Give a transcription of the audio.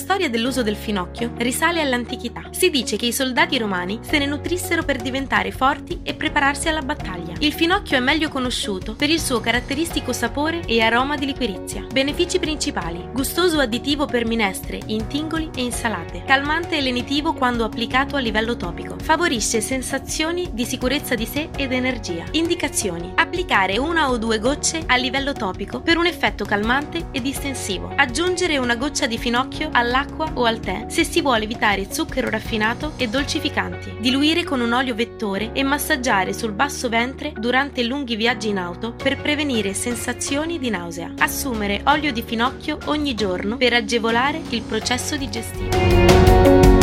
Storia dell'uso del finocchio risale all'antichità. Si dice che i soldati romani se ne nutrissero per diventare forti e prepararsi alla battaglia. Il finocchio è meglio conosciuto per il suo caratteristico sapore e aroma di liquirizia. Benefici principali: gustoso additivo per minestre, intingoli e insalate, calmante e lenitivo quando applicato a livello topico, favorisce sensazioni di sicurezza di sé ed energia. Indicazioni: applicare una o due gocce a livello topico per un effetto calmante e distensivo. Aggiungere una goccia di finocchio all'acqua o al tè se si vuole evitare zucchero raffinato e dolcificanti. Diluire con un olio vettore e massaggiare sul basso ventre durante lunghi viaggi in auto per prevenire sensazioni di nausea. Assumere olio di finocchio ogni giorno per agevolare il processo digestivo.